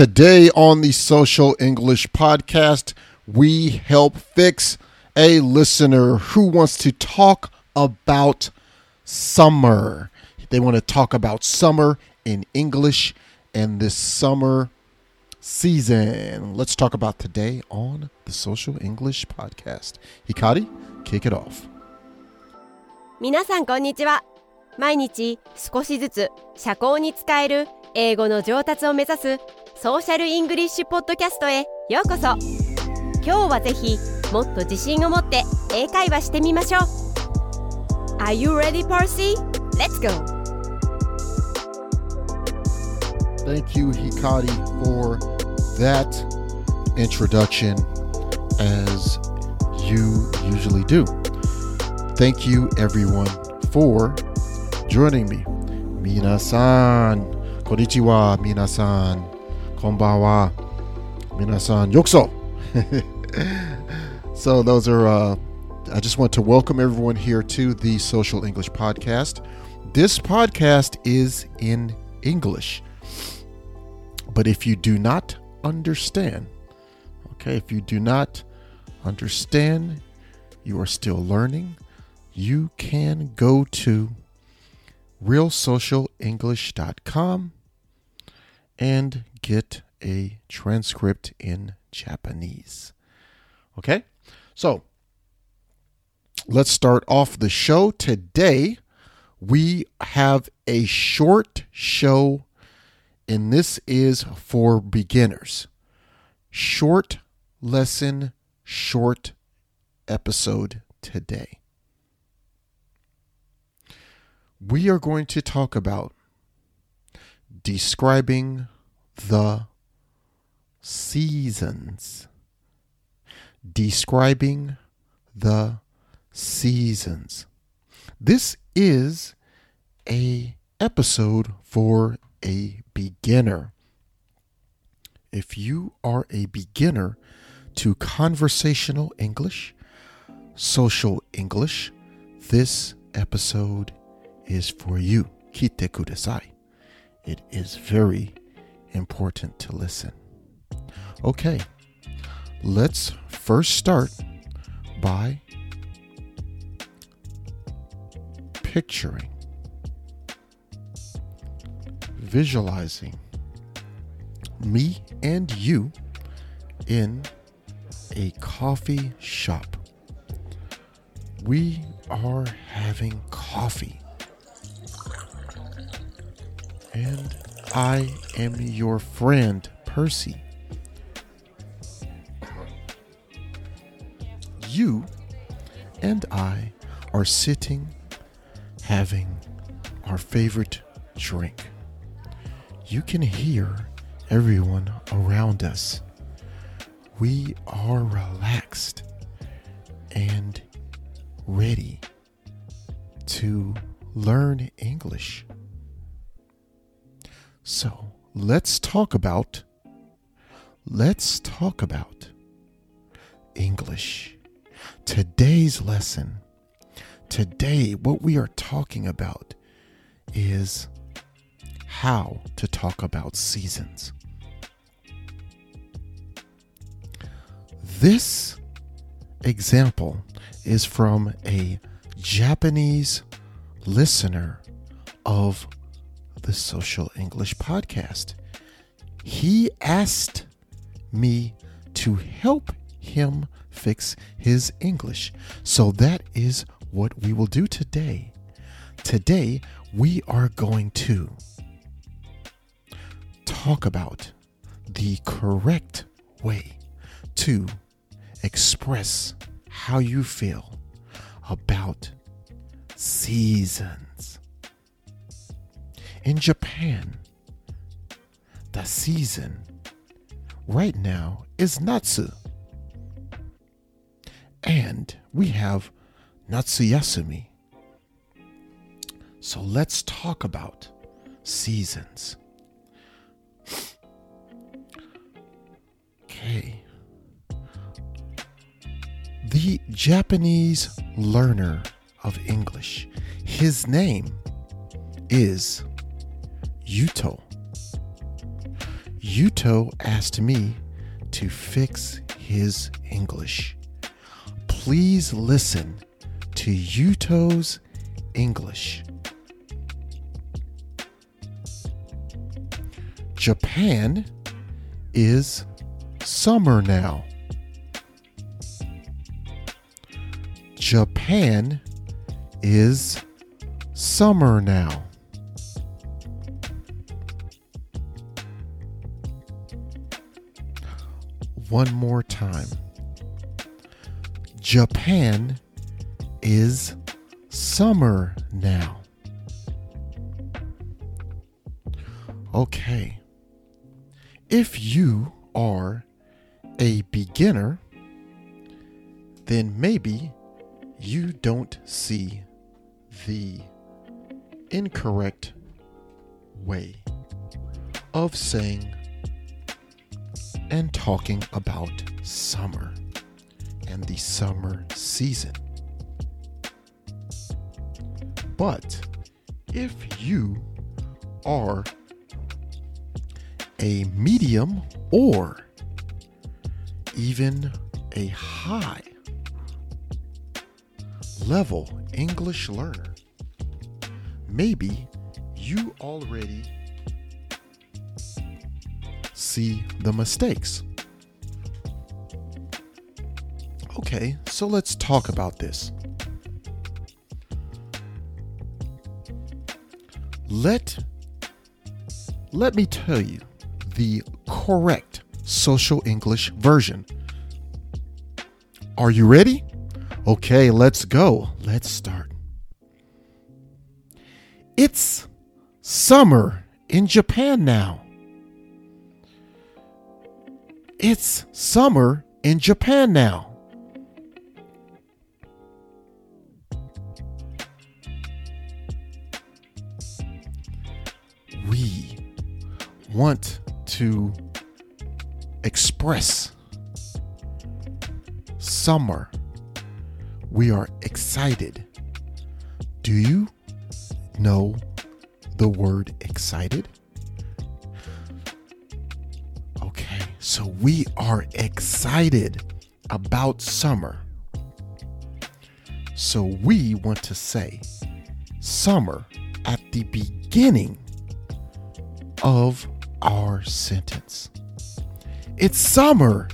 Today on the Social English Podcast, we help fix a listener who wants to talk about summer. They want to talk about summer in English and this summer season. Let's talk about today on the Social English Podcast. Hikari, kick it off. 皆さんこんにちは毎日少しずつ社交に使える英語の上達を目指す ソーシャルイングリッシュポッドキャストへようこそ今日はぜひもっと自信を持って英会話してみましょう Are you ready, Percy? Let's go! Thank you, Hikari, for that introduction, as you usually do. Thank you, everyone, for joining me. Minasan, konnichiwa, minasan, konbanwa, minasan, yokso. so those are. Uh, I just want to welcome everyone here to the Social English Podcast. This podcast is in English. But if you do not understand, okay, if you do not understand, you are still learning, you can go to realsocialenglish.com and get a transcript in Japanese. Okay? So, let's start off the show. Today, we have a short show and this is for beginners. Short lesson, short episode today. We are going to talk about describing the seasons. Describing the seasons. This is a episode for a beginner. If you are a beginner to conversational English, social English, this episode is for you. Kite kudasai. It is very important to listen. Okay, let's first start by picturing visualizing me and you in a coffee shop. We are having coffee. And I am your friend, Percy. You and I are sitting having our favorite drink you can hear everyone around us. We are relaxed and ready to learn English. So let's talk about let's talk about English. Today's lesson, today, what we are talking about is how to talk about seasons. This example is from a Japanese listener of the Social English podcast. He asked me to help him fix his English. So that is what we will do today. Today, we are going to talk about the correct way to express how you feel about seasons. In Japan, the season right now is Natsu. And we have Natsuyasumi. So let's talk about seasons. Okay. The Japanese learner of English, his name is Yuto. Yuto asked me to fix his English. Please listen to Yuto's English. Japan is summer now. Japan is summer now. One more time. Japan is summer now. Okay. If you are a beginner, then maybe you don't see the incorrect way of saying and talking about summer and the summer season. But if you are a medium or even a high level English learner, maybe you already see the mistakes. Okay, so let's talk about this. Let let me tell you the correct social English version. Are you ready? Okay, let's go. Let's start. It's summer in Japan now. It's summer in Japan now. We want to express summer. We are excited. Do you know the word excited? So we are excited about summer. So we want to say summer at the beginning of our sentence. It's summer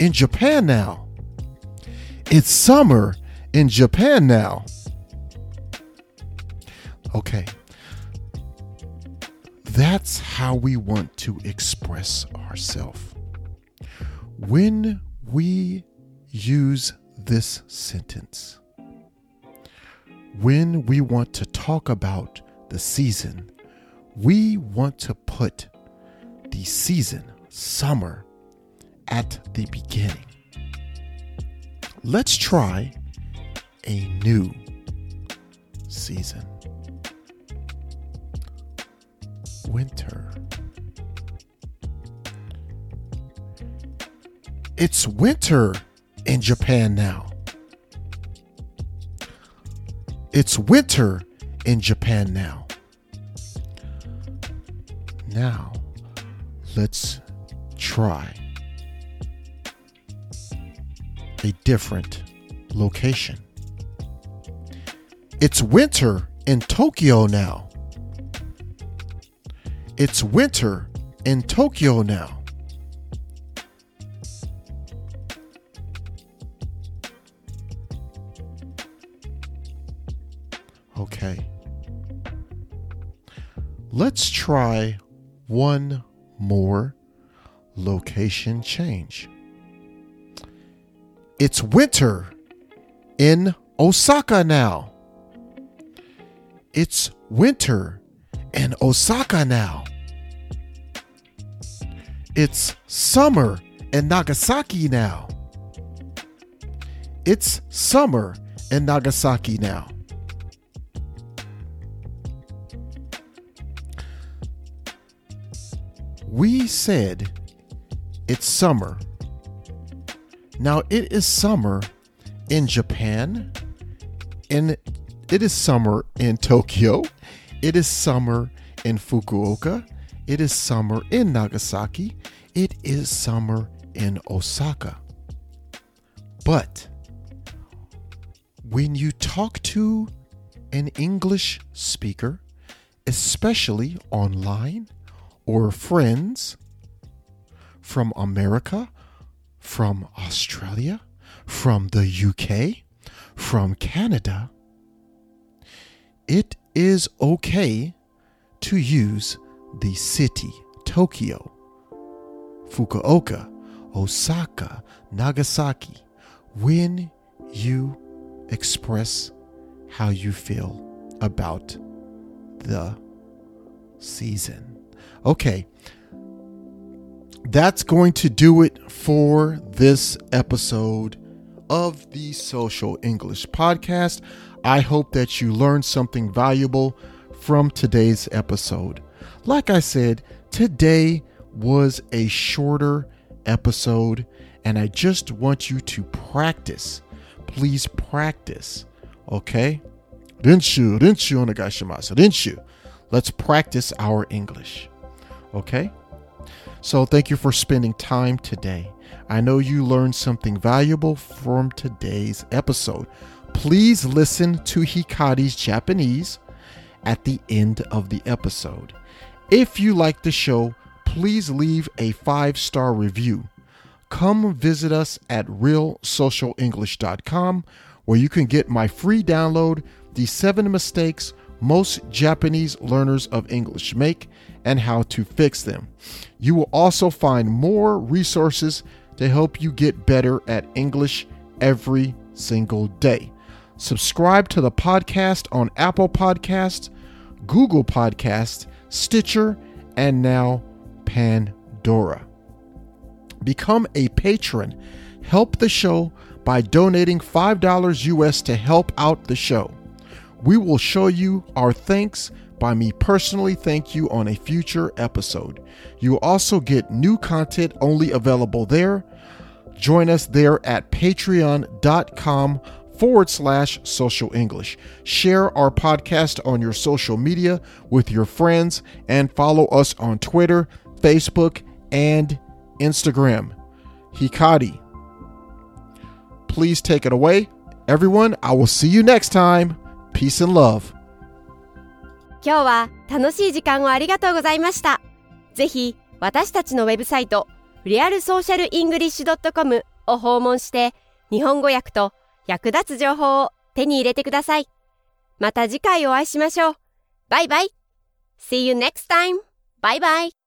in Japan now. It's summer in Japan now. Okay. That's how we want to express ourselves. When we use this sentence, when we want to talk about the season, we want to put the season, summer, at the beginning. Let's try a new season winter. It's winter in Japan now. It's winter in Japan now. Now, let's try a different location. It's winter in Tokyo now. It's winter in Tokyo now. Okay. Let's try one more location change. It's winter in Osaka now. It's winter in Osaka now. It's summer in Nagasaki now. It's summer in Nagasaki now. We said it's summer. Now it is summer in Japan, and it is summer in Tokyo, it is summer in Fukuoka, it is summer in Nagasaki, it is summer in Osaka. But when you talk to an English speaker, especially online or friends from America, from Australia, from the UK, from Canada, it is okay to use the city, Tokyo, Fukuoka, Osaka, Nagasaki, when you express how you feel about the season. Okay, that's going to do it for this episode of the Social English Podcast. I hope that you learned something valuable from today's episode. Like I said, today was a shorter episode, and I just want you to practice. Please practice. Okay? Rinshu, rinshu onegaishimasu. Rinshu. Let's practice our English. Okay? So thank you for spending time today. I know you learned something valuable from today's episode. Please listen to Hikari's Japanese at the end of the episode. If you like the show, please leave a five star review. Come visit us at realsocialenglish.com where you can get my free download, The Seven Mistakes Most Japanese Learners of English Make, and How to Fix Them. You will also find more resources to help you get better at English every single day. Subscribe to the podcast on Apple Podcasts, Google Podcasts, Stitcher, and now Pandora. Become a patron. Help the show by donating $5 US to help out the show. We will show you our thanks by me personally thank you on a future episode. You will also get new content only available there. Join us there at patreon.com forward slash social English. Share our podcast on your social media with your friends and follow us on Twitter, Facebook, and Instagram. Hikari. Please take it away. Everyone, I will see you next time. Peace and love. 今日は楽しい時間をありがとうございました。ぜひ私たちのウェブサイトリアルソーシャルイングリッシュ .com を訪問して日本語訳と役立つ情報を手に入れてください。また次回お会いしましょう。バイバイ。See you next time. バイバイ。